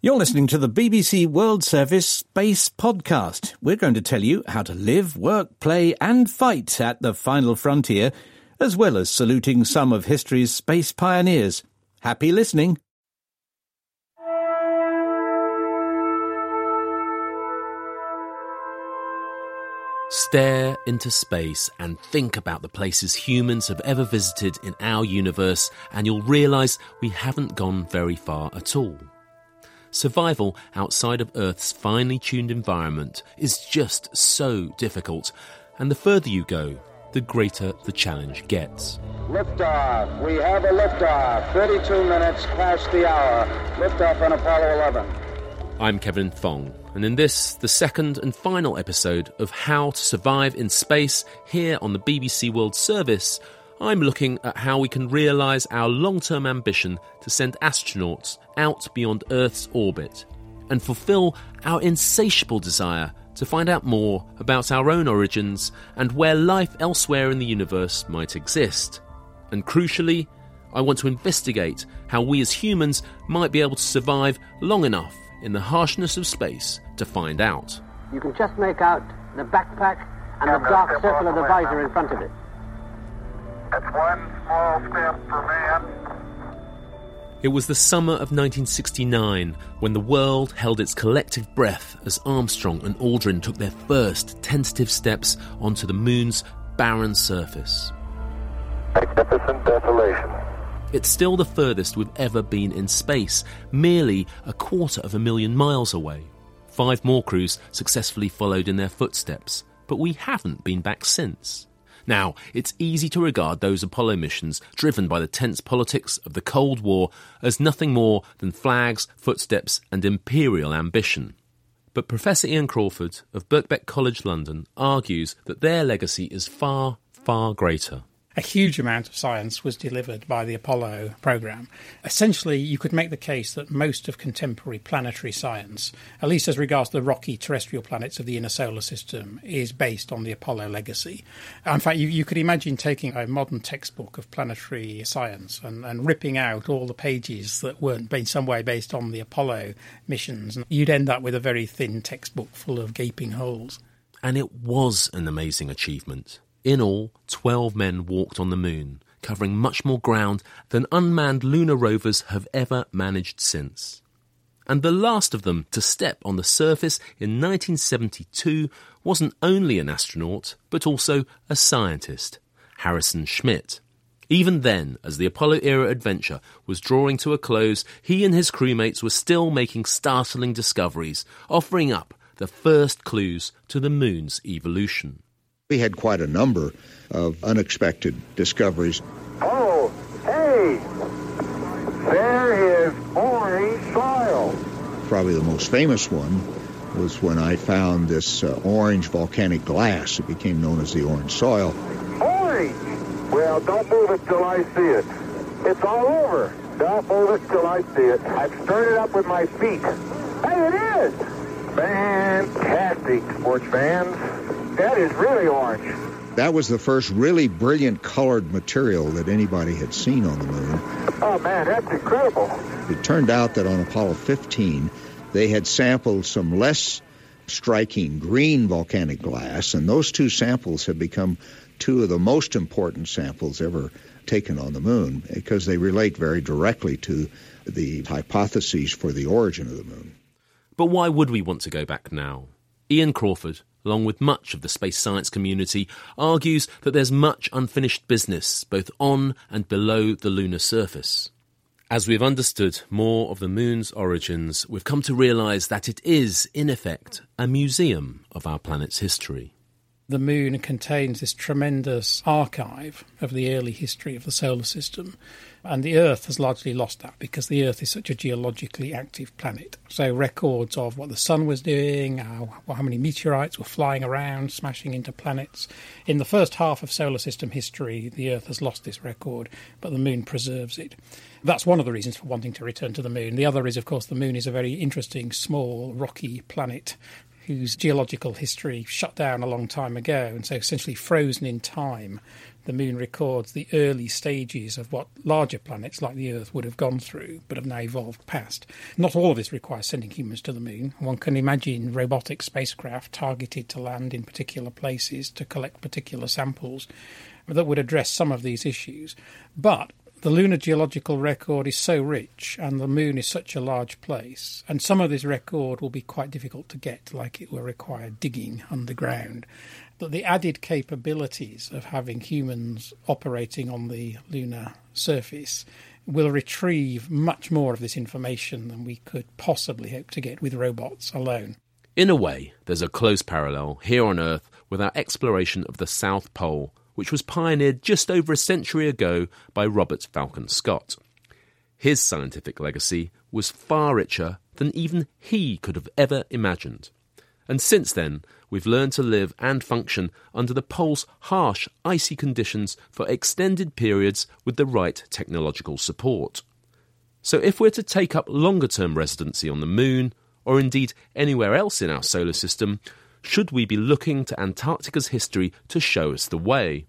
You're listening to the BBC World Service Space Podcast. We're going to tell you how to live, work, play, and fight at the final frontier, as well as saluting some of history's space pioneers. Happy listening. Stare into space and think about the places humans have ever visited in our universe, and you'll realise we haven't gone very far at all. Survival outside of Earth's finely tuned environment is just so difficult, and the further you go, the greater the challenge gets. Liftoff. We have a liftoff. 32 minutes past the hour. Liftoff on Apollo 11. I'm Kevin Fong, and in this, the second and final episode of How to Survive in Space here on the BBC World Service, I'm looking at how we can realise our long term ambition to send astronauts out beyond Earth's orbit and fulfil our insatiable desire to find out more about our own origins and where life elsewhere in the universe might exist. And crucially, I want to investigate how we as humans might be able to survive long enough in the harshness of space to find out. You can just make out the backpack and the dark circle of the visor in front of it. That's one small step for man. It was the summer of 1969 when the world held its collective breath as Armstrong and Aldrin took their first tentative steps onto the moon's barren surface. Magnificent desolation. It's still the furthest we've ever been in space, merely a quarter of a million miles away. Five more crews successfully followed in their footsteps, but we haven't been back since. Now, it's easy to regard those Apollo missions, driven by the tense politics of the Cold War, as nothing more than flags, footsteps, and imperial ambition. But Professor Ian Crawford of Birkbeck College London argues that their legacy is far, far greater a huge amount of science was delivered by the Apollo program. Essentially, you could make the case that most of contemporary planetary science, at least as regards the rocky terrestrial planets of the inner solar system, is based on the Apollo legacy. In fact, you, you could imagine taking a modern textbook of planetary science and, and ripping out all the pages that weren't in some way based on the Apollo missions. And you'd end up with a very thin textbook full of gaping holes. And it was an amazing achievement. In all, 12 men walked on the moon, covering much more ground than unmanned lunar rovers have ever managed since. And the last of them to step on the surface in 1972 wasn't only an astronaut, but also a scientist, Harrison Schmitt. Even then, as the Apollo era adventure was drawing to a close, he and his crewmates were still making startling discoveries, offering up the first clues to the moon's evolution. We had quite a number of unexpected discoveries. Oh, hey! There is orange soil. Probably the most famous one was when I found this uh, orange volcanic glass. It became known as the orange soil. Orange! Well, don't move it till I see it. It's all over. Don't move it till I see it. I've stirred it up with my feet. Hey, it is! Fantastic, sports fans. That is really orange. That was the first really brilliant colored material that anybody had seen on the moon. Oh, man, that's incredible. It turned out that on Apollo 15, they had sampled some less striking green volcanic glass, and those two samples have become two of the most important samples ever taken on the moon because they relate very directly to the hypotheses for the origin of the moon. But why would we want to go back now? Ian Crawford, along with much of the space science community, argues that there's much unfinished business both on and below the lunar surface. As we've understood more of the moon's origins, we've come to realise that it is, in effect, a museum of our planet's history. The moon contains this tremendous archive of the early history of the solar system, and the Earth has largely lost that because the Earth is such a geologically active planet. So, records of what the Sun was doing, how, how many meteorites were flying around, smashing into planets. In the first half of solar system history, the Earth has lost this record, but the Moon preserves it. That's one of the reasons for wanting to return to the Moon. The other is, of course, the Moon is a very interesting, small, rocky planet whose geological history shut down a long time ago and so essentially frozen in time the moon records the early stages of what larger planets like the Earth would have gone through, but have now evolved past. Not all of this requires sending humans to the moon. One can imagine robotic spacecraft targeted to land in particular places to collect particular samples that would address some of these issues. But the lunar geological record is so rich and the moon is such a large place, and some of this record will be quite difficult to get, like it will require digging underground, that the added capabilities of having humans operating on the lunar surface will retrieve much more of this information than we could possibly hope to get with robots alone. In a way, there's a close parallel here on Earth with our exploration of the South Pole which was pioneered just over a century ago by Robert Falcon Scott. His scientific legacy was far richer than even he could have ever imagined. And since then, we've learned to live and function under the pole's harsh, icy conditions for extended periods with the right technological support. So, if we're to take up longer term residency on the Moon, or indeed anywhere else in our solar system, should we be looking to Antarctica's history to show us the way?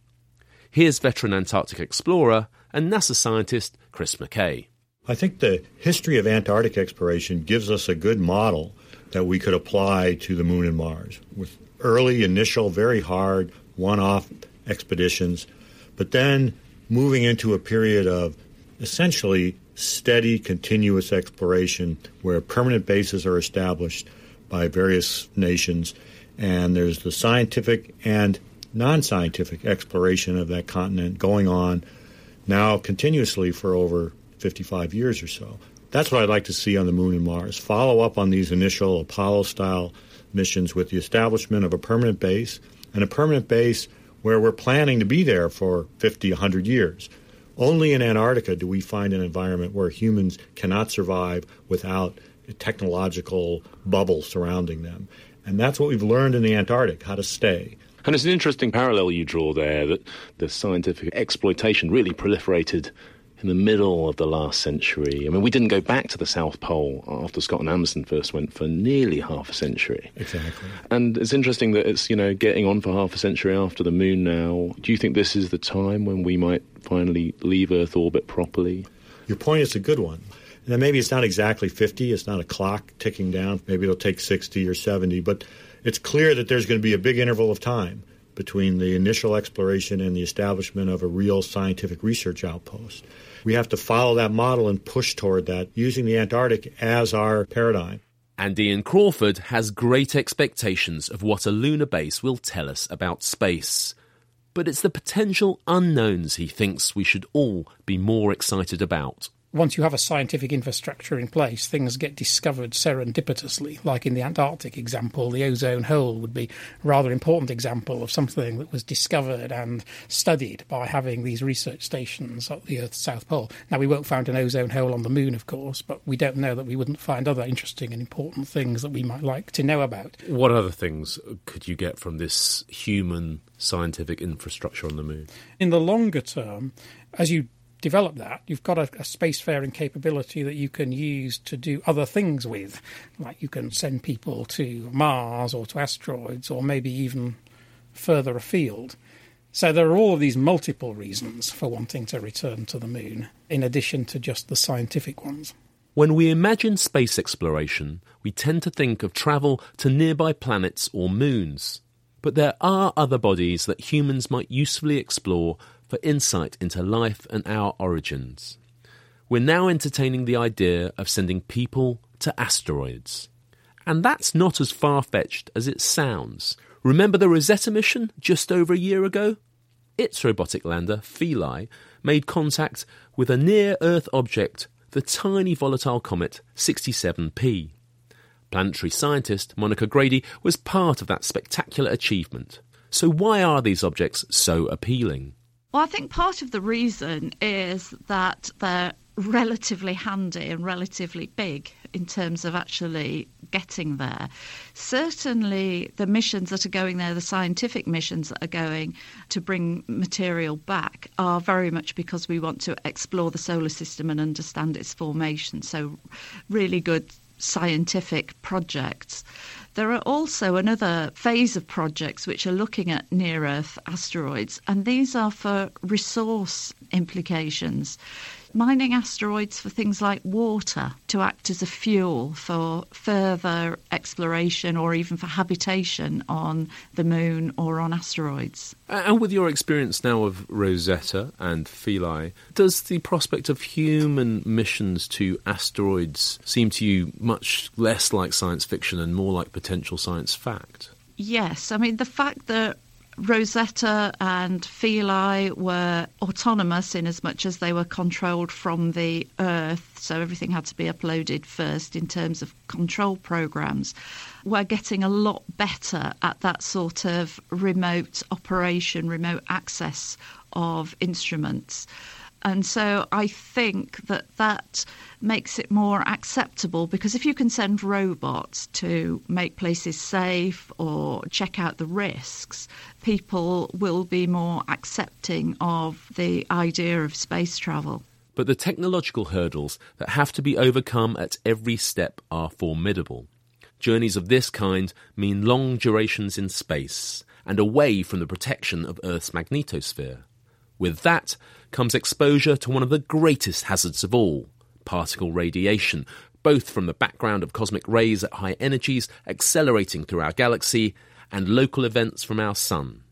Here's veteran Antarctic explorer and NASA scientist Chris McKay. I think the history of Antarctic exploration gives us a good model that we could apply to the Moon and Mars with early, initial, very hard, one off expeditions, but then moving into a period of essentially steady, continuous exploration where permanent bases are established by various nations and there's the scientific and non scientific exploration of that continent going on now continuously for over 55 years or so. That's what I'd like to see on the moon and Mars. Follow up on these initial Apollo style missions with the establishment of a permanent base and a permanent base where we're planning to be there for 50, 100 years. Only in Antarctica do we find an environment where humans cannot survive without a technological bubble surrounding them. And that's what we've learned in the Antarctic how to stay. And it's an interesting parallel you draw there that the scientific exploitation really proliferated in the middle of the last century. I mean, we didn't go back to the South Pole after Scott and Amundsen first went for nearly half a century. Exactly. And it's interesting that it's, you know, getting on for half a century after the moon now. Do you think this is the time when we might finally leave Earth orbit properly? Your point is a good one. Now, maybe it's not exactly 50, it's not a clock ticking down. Maybe it'll take 60 or 70, but it's clear that there's going to be a big interval of time between the initial exploration and the establishment of a real scientific research outpost. We have to follow that model and push toward that using the Antarctic as our paradigm. And Ian Crawford has great expectations of what a lunar base will tell us about space. But it's the potential unknowns he thinks we should all be more excited about once you have a scientific infrastructure in place, things get discovered serendipitously. Like in the Antarctic example, the ozone hole would be a rather important example of something that was discovered and studied by having these research stations at the Earth's South Pole. Now, we won't find an ozone hole on the Moon, of course, but we don't know that we wouldn't find other interesting and important things that we might like to know about. What other things could you get from this human scientific infrastructure on the Moon? In the longer term, as you develop that, you've got a, a, spacefaring capability that you can use to do other things with. Like you can send people to Mars or to asteroids or maybe even further afield. So there are all of these multiple reasons for wanting to return to the moon, in addition to just the scientific ones. When we imagine space exploration, we tend to think of travel to nearby planets or moons. But there are other bodies that humans might usefully explore for insight into life and our origins. We're now entertaining the idea of sending people to asteroids. And that's not as far fetched as it sounds. Remember the Rosetta mission just over a year ago? Its robotic lander, Philae, made contact with a near Earth object, the tiny volatile comet 67P. Planetary scientist Monica Grady was part of that spectacular achievement. So, why are these objects so appealing? Well, I think part of the reason is that they're relatively handy and relatively big in terms of actually getting there. Certainly, the missions that are going there, the scientific missions that are going to bring material back, are very much because we want to explore the solar system and understand its formation. So, really good scientific projects. There are also another phase of projects which are looking at near Earth asteroids, and these are for resource implications mining asteroids for things like water to act as a fuel for further exploration or even for habitation on the moon or on asteroids. And with your experience now of Rosetta and Philae, does the prospect of human missions to asteroids seem to you much less like science fiction and more like potential science fact? Yes, I mean, the fact that Rosetta and Philae were autonomous in as much as they were controlled from the Earth, so everything had to be uploaded first in terms of control programs. We're getting a lot better at that sort of remote operation, remote access of instruments. And so I think that that makes it more acceptable because if you can send robots to make places safe or check out the risks, people will be more accepting of the idea of space travel. But the technological hurdles that have to be overcome at every step are formidable. Journeys of this kind mean long durations in space and away from the protection of Earth's magnetosphere. With that comes exposure to one of the greatest hazards of all particle radiation, both from the background of cosmic rays at high energies accelerating through our galaxy and local events from our Sun.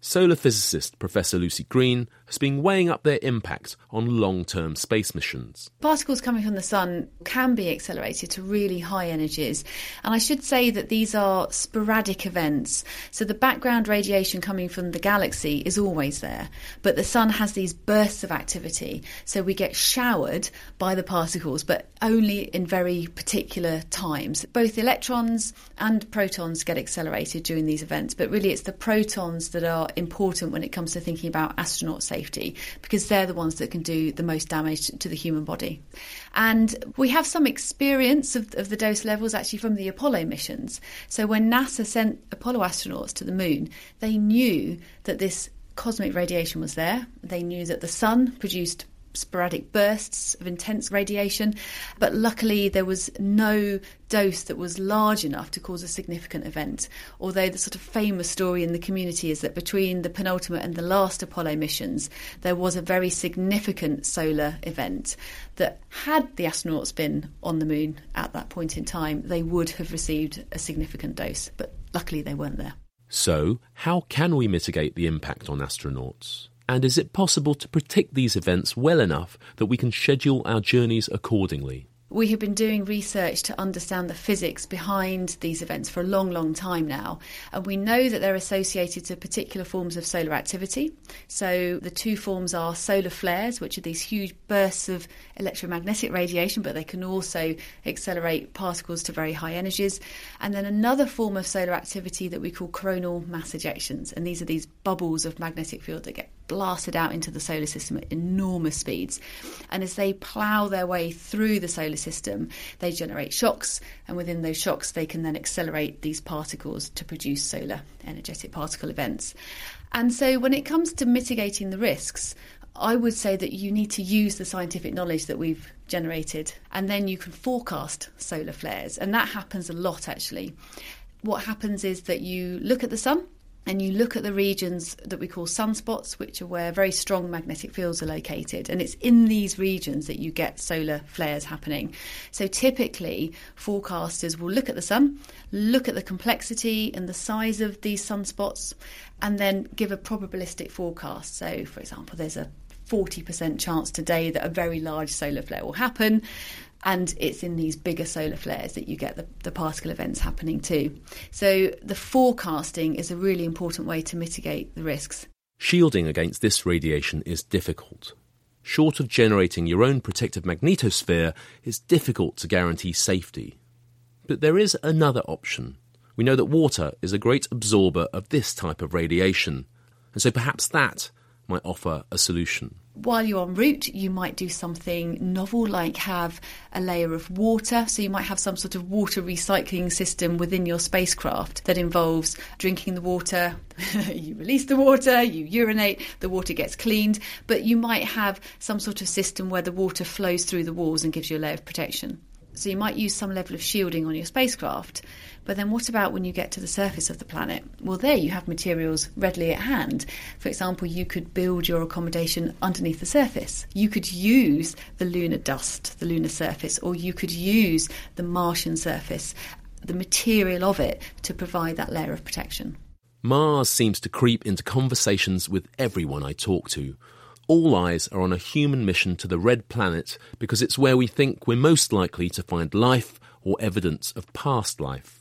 Solar physicist Professor Lucy Green has been weighing up their impact on long term space missions. Particles coming from the sun can be accelerated to really high energies. And I should say that these are sporadic events. So the background radiation coming from the galaxy is always there. But the sun has these bursts of activity. So we get showered by the particles, but only in very particular times. Both electrons and protons get accelerated during these events, but really it's the protons that are important when it comes to thinking about astronaut safety safety because they're the ones that can do the most damage to the human body. And we have some experience of, of the dose levels actually from the Apollo missions. So when NASA sent Apollo astronauts to the moon, they knew that this cosmic radiation was there. They knew that the sun produced sporadic bursts of intense radiation, but luckily there was no dose that was large enough to cause a significant event. Although the sort of famous story in the community is that between the penultimate and the last Apollo missions, there was a very significant solar event that, had the astronauts been on the moon at that point in time, they would have received a significant dose, but luckily they weren't there. So, how can we mitigate the impact on astronauts? And is it possible to predict these events well enough that we can schedule our journeys accordingly? We have been doing research to understand the physics behind these events for a long, long time now. And we know that they're associated to particular forms of solar activity. So the two forms are solar flares, which are these huge bursts of electromagnetic radiation, but they can also accelerate particles to very high energies. And then another form of solar activity that we call coronal mass ejections. And these are these bubbles of magnetic field that get blasted out into the solar system at enormous speeds. And as they plough their way through the solar system, they generate shocks, and within those shocks, they can then accelerate these particles to produce solar energetic particle events. And so, when it comes to mitigating the risks, I would say that you need to use the scientific knowledge that we've generated, and then you can forecast solar flares. And that happens a lot actually. What happens is that you look at the sun and you look at the regions that we call sunspots, which are where very strong magnetic fields are located, and it's in these regions that you get solar flares happening. So typically, forecasters will look at the sun, look at the complexity and the size of these sunspots, and then give a probabilistic forecast. So, for example, there's a 40% chance today that a very large solar flare will happen and it's in these bigger solar flares that you get the, the, particle events happening too. So the forecasting is a really important way to mitigate the risks. Shielding against this radiation is difficult. Short of generating your own protective magnetosphere, it's difficult to guarantee safety. But there is another option. We know that water is a great absorber of this type of radiation, and so perhaps that might offer a solution while you're en route, you might do something novel like have a layer of water. So you might have some sort of water recycling system within your spacecraft that involves drinking the water, you release the water, you urinate, the water gets cleaned, but you might have some sort of system where the water flows through the walls and gives you a layer of protection. So you might use some level of shielding on your spacecraft. But then what about when you get to the surface of the planet? Well, there you have materials readily at hand. For example, you could build your accommodation underneath the surface. You could use the lunar dust, the lunar surface, or you could use the Martian surface, the material of it, to provide that layer of protection. Mars seems to creep into conversations with everyone I talk to. All eyes are on a human mission to the Red Planet because it's where we think we're most likely to find life or evidence of past life.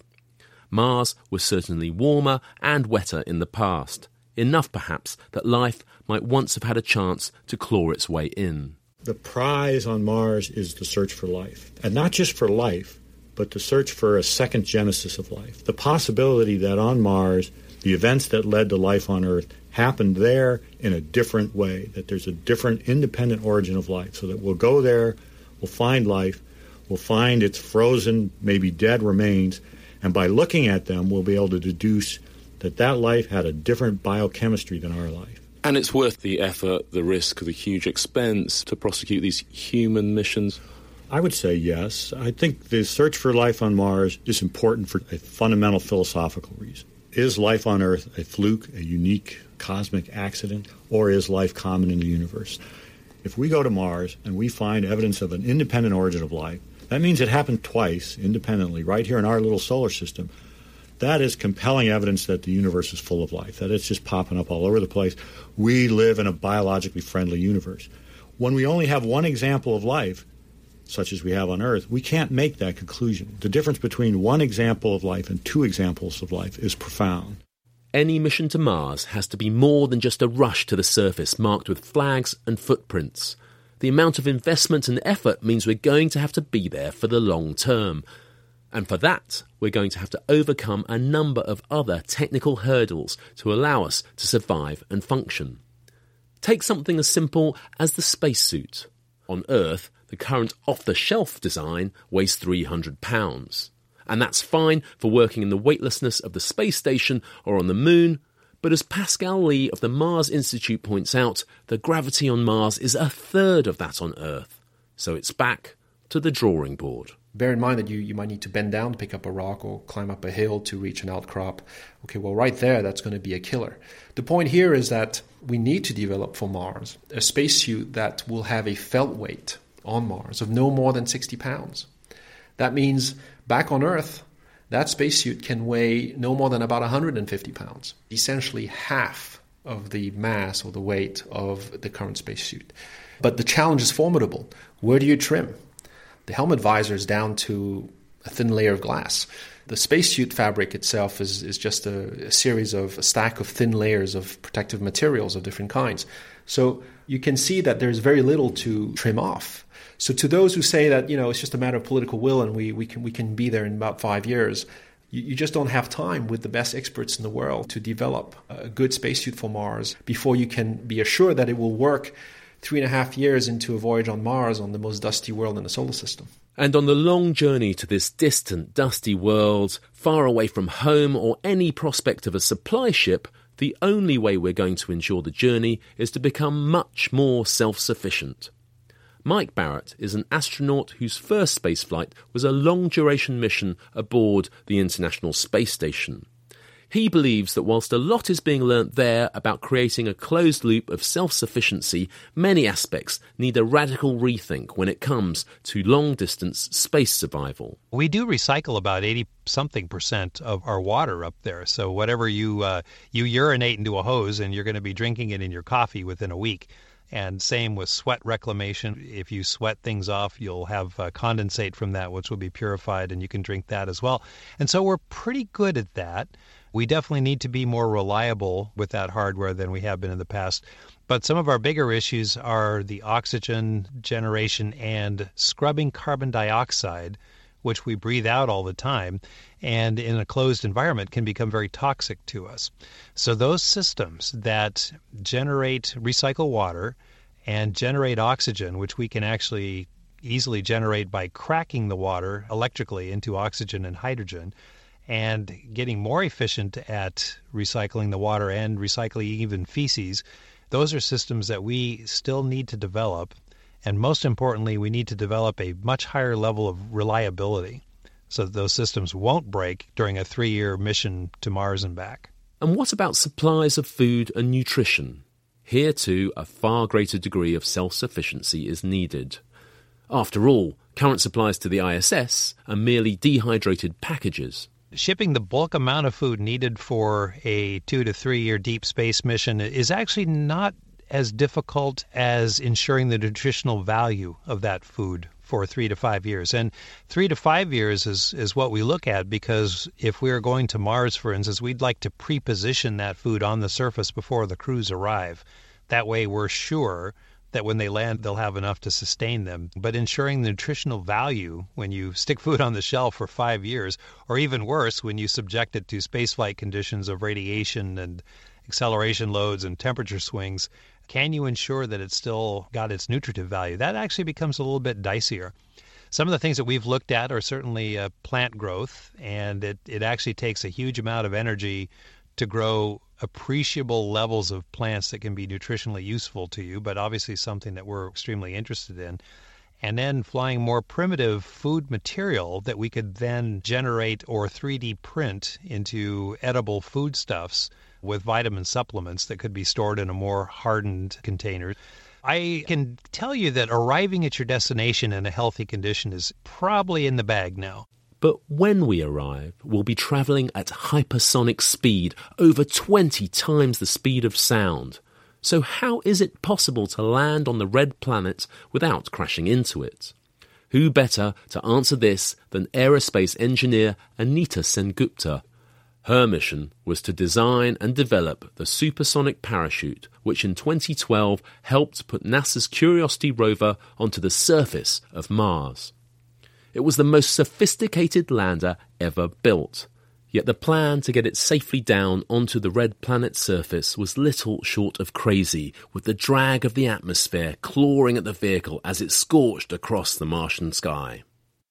Mars was certainly warmer and wetter in the past, enough perhaps that life might once have had a chance to claw its way in. The prize on Mars is the search for life, and not just for life, but the search for a second genesis of life. The possibility that on Mars, the events that led to life on Earth happened there in a different way, that there's a different independent origin of life, so that we'll go there, we'll find life, we'll find its frozen, maybe dead remains, and by looking at them, we'll be able to deduce that that life had a different biochemistry than our life. And it's worth the effort, the risk, the huge expense to prosecute these human missions? I would say yes. I think the search for life on Mars is important for a fundamental philosophical reason. Is life on Earth a fluke, a unique cosmic accident, or is life common in the universe? If we go to Mars and we find evidence of an independent origin of life, that means it happened twice independently, right here in our little solar system. That is compelling evidence that the universe is full of life, that it's just popping up all over the place. We live in a biologically friendly universe. When we only have one example of life, such as we have on Earth, we can't make that conclusion. The difference between one example of life and two examples of life is profound. Any mission to Mars has to be more than just a rush to the surface marked with flags and footprints the amount of investment and effort means we're going to have to be there for the long term. And for that, we're going to have to overcome a number of other technical hurdles to allow us to survive and function. Take something as simple as the spacesuit. On Earth, the current off the shelf design weighs 300 pounds. And that's fine for working in the weightlessness of the space station or on the moon but as Pascal Lee of the Mars Institute points out, the gravity on Mars is a third of that on Earth. So it's back to the drawing board. Bear in mind that you, you might need to bend down to pick up a rock or climb up a hill to reach an outcrop. Okay, well, right there, that's going to be a killer. The point here is that we need to develop for Mars a spacesuit that will have a felt weight on Mars of no more than 60 pounds. That means back on Earth, that spacesuit can weigh no more than about 150 pounds, essentially half of the mass or the weight of the current spacesuit. But the challenge is formidable. Where do you trim? The helmet visor is down to a thin layer of glass. The spacesuit fabric itself is, is just a, a series of a stack of thin layers of protective materials of different kinds. So you can see that there's very little to trim off. So to those who say that you know it's just a matter of political will and we, we can we can be there in about five years, you, you just don't have time with the best experts in the world to develop a good spacesuit for Mars before you can be assured that it will work three and a half years into a voyage on Mars on the most dusty world in the solar system. And on the long journey to this distant, dusty world, far away from home or any prospect of a supply ship, the only way we're going to endure the journey is to become much more self sufficient. Mike Barratt is an astronaut whose first spaceflight was a long duration mission aboard the International Space Station. He believes that whilst a lot is being learnt there about creating a closed loop of self sufficiency, many aspects need a radical rethink when it comes to long distance space survival. We do recycle about 80 something percent of our water up there. So whatever you uh, you urinate into a hose and you're going to be drinking it in your coffee within a week. And same with sweat reclamation. If you sweat things off, you'll have uh, condensate from that, which will be purified, and you can drink that as well. And so we're pretty good at that. We definitely need to be more reliable with that hardware than we have been in the past. But some of our bigger issues are the oxygen generation and scrubbing carbon dioxide which we breathe out all the time, and in a closed environment can become very toxic to us. So, those systems that generate recycle water and generate oxygen, which we can actually easily generate by cracking the water electrically into oxygen and hydrogen, and getting more efficient at recycling the water and recycling even feces, those are systems that we still need to develop And most importantly, we need to develop a much higher level of reliability so that those systems won't break during a three year mission to Mars and back. And what about supplies of food and nutrition? Here, too, a far greater degree of self sufficiency is needed. After all, current supplies to the ISS are merely dehydrated packages. Shipping the bulk amount of food needed for a two to three year deep space mission is actually not as difficult as ensuring the nutritional value of that food for three to five years. And three to five years is, is what we look at because if we are going to Mars, for instance, we'd like to pre-position that food on the surface before the crews arrive. That way we're sure that when they land, they'll have enough to sustain them. But ensuring the nutritional value when you stick food on the shelf for five years, or even worse, when you subject it to spaceflight conditions of radiation and acceleration loads and temperature swings, can you ensure that it's still got its nutritive value? That actually becomes a little bit dicier. Some of the things that we've looked at are certainly uh, plant growth, and it, it actually takes a huge amount of energy to grow appreciable levels of plants that can be nutritionally useful to you, but obviously something that we're extremely interested in. And then flying more primitive food material that we could then generate or 3D print into edible foodstuffs with vitamin supplements that could be stored in a more hardened container. I can tell you that arriving at your destination in a healthy condition is probably in the bag now. But when we arrive, we'll be travelling at hypersonic speed, over 20 times the speed of sound. So, how is it possible to land on the red planet without crashing into it? Who better to answer this than aerospace engineer Anita Sengupta, her mission was to design and develop the supersonic parachute, which in 2012 helped put NASA's Curiosity rover onto the surface of Mars. It was the most sophisticated lander ever built, yet the plan to get it safely down onto the red planet's surface was little short of crazy, with the drag of the atmosphere clawing at the vehicle as it scorched across the Martian sky.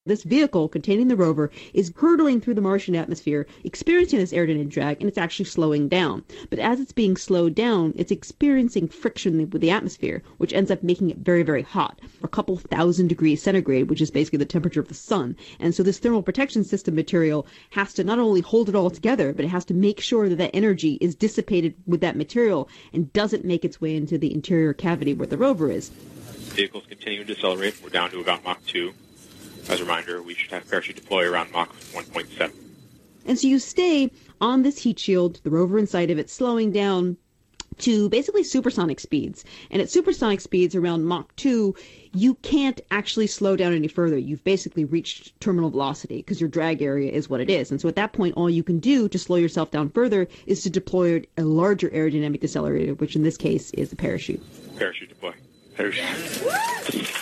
This vehicle containing the rover is hurtling through the Martian atmosphere, experiencing this aerodynamic drag, and it's actually slowing down. But as it's being slowed down, it's experiencing friction with the atmosphere, which ends up making it very, very hot, a couple thousand degrees centigrade, which is basically the temperature of the sun. And so this thermal protection system material has to not only hold it all together, but it has to make sure that that energy is dissipated with that material and doesn't make its way into the interior cavity where the rover is. Vehicle's continuing to accelerate. We're down to about Mach 2. As a reminder, we should have parachute deploy around Mach 1.7. And so you stay on this heat shield, the rover inside of it, slowing down to basically supersonic speeds. And at supersonic speeds around Mach 2, you can't actually slow down any further. You've basically reached terminal velocity because your drag area is what it is. And so at that point, all you can do to slow yourself down further is to deploy a larger aerodynamic decelerator, which in this case is a parachute. Parachute deploy. Parachute.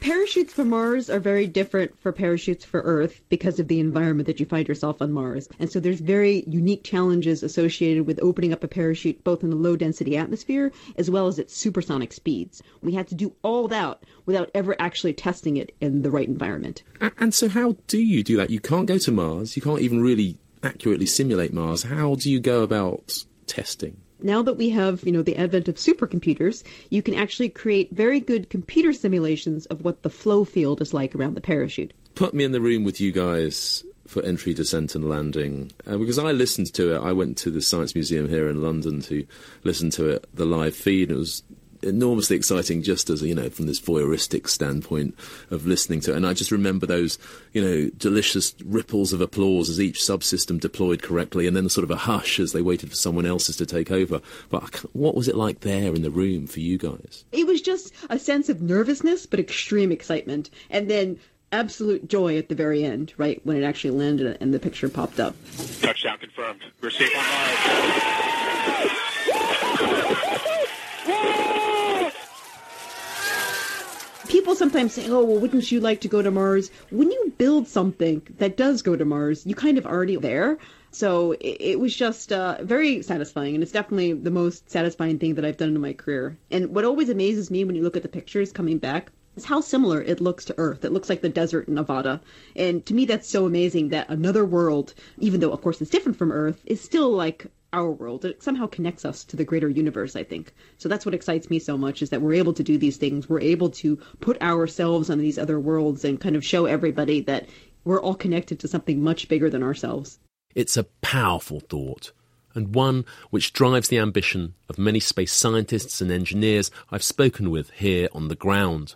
Parachutes for Mars are very different for parachutes for Earth because of the environment that you find yourself on Mars. And so there's very unique challenges associated with opening up a parachute both in the low density atmosphere as well as at supersonic speeds. We had to do all that without ever actually testing it in the right environment. And so how do you do that? You can't go to Mars, you can't even really accurately simulate Mars. How do you go about testing? Now that we have, you know, the advent of supercomputers, you can actually create very good computer simulations of what the flow field is like around the parachute. Put me in the room with you guys for entry, descent, and landing. Uh, because I listened to it, I went to the Science Museum here in London to listen to it, the live feed. It was enormously exciting just as you know from this voyeuristic standpoint of listening to it. And i just remember those you know delicious ripples of applause as each subsystem deployed correctly and then sort of a hush as they waited for someone else's to take over. But uh, what was it like there in the room for you guys? It was just a sense of nervousness but extreme excitement and then absolute joy at the very end right when it actually landed and the picture popped up. Touchdown confirmed. We're safe on mars people sometimes say, oh, well, wouldn't you like to go to Mars? When you build something that does go to Mars, you kind of already there. So it, it was just uh, very satisfying, and it's definitely the most satisfying thing that I've done in my career. And what always amazes me when you look at the pictures coming back is how similar it looks to Earth. It looks like the desert in Nevada. And to me, that's so amazing that another world, even though, of course, it's different from Earth, is still like our world. It somehow connects us to the greater universe, I think. So that's what excites me so much is that we're able to do these things. We're able to put ourselves on these other worlds and kind of show everybody that we're all connected to something much bigger than ourselves. It's a powerful thought, and one which drives the ambition of many space scientists and engineers I've spoken with here on the ground.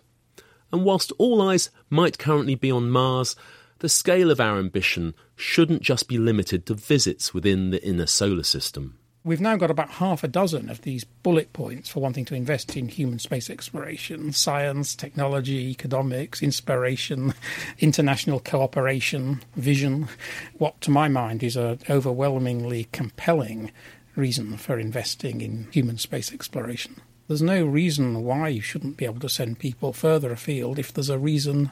And whilst all eyes might currently be on Mars, the scale of our ambition shouldn't just be limited to visits within the inner solar system. We've now got about half a dozen of these bullet points for wanting to invest in human space exploration science, technology, economics, inspiration, international cooperation, vision. What, to my mind, is an overwhelmingly compelling reason for investing in human space exploration. There's no reason why you shouldn't be able to send people further afield if there's a reason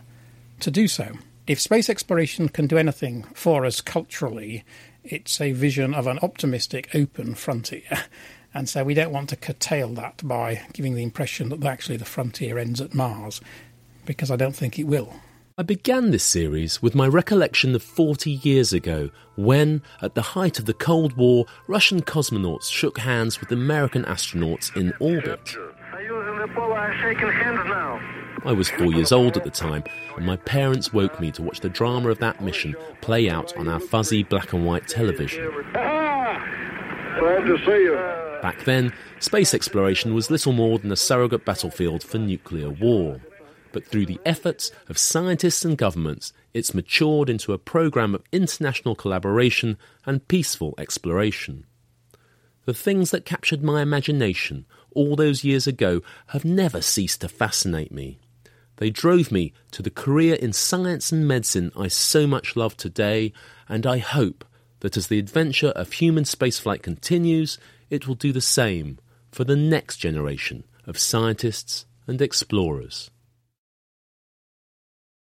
to do so. If space exploration can do anything for us culturally, it's a vision of an optimistic, open frontier. And so we don't want to curtail that by giving the impression that actually the frontier ends at Mars, because I don't think it will. I began this series with my recollection of 40 years ago when, at the height of the Cold War, Russian cosmonauts shook hands with American astronauts in orbit. I was four years old at the time, and my parents woke me to watch the drama of that mission play out on our fuzzy black and white television. Glad to see you. Back then, space exploration was little more than a surrogate battlefield for nuclear war. But through the efforts of scientists and governments, it's matured into a program of international collaboration and peaceful exploration. The things that captured my imagination all those years ago have never ceased to fascinate me. They drove me to the career in science and medicine I so much love today, and I hope that as the adventure of human spaceflight continues, it will do the same for the next generation of scientists and explorers.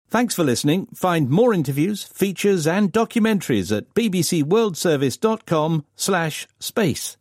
Thanks for listening. Find more interviews, features and documentaries at bbcworldservice.com slash space.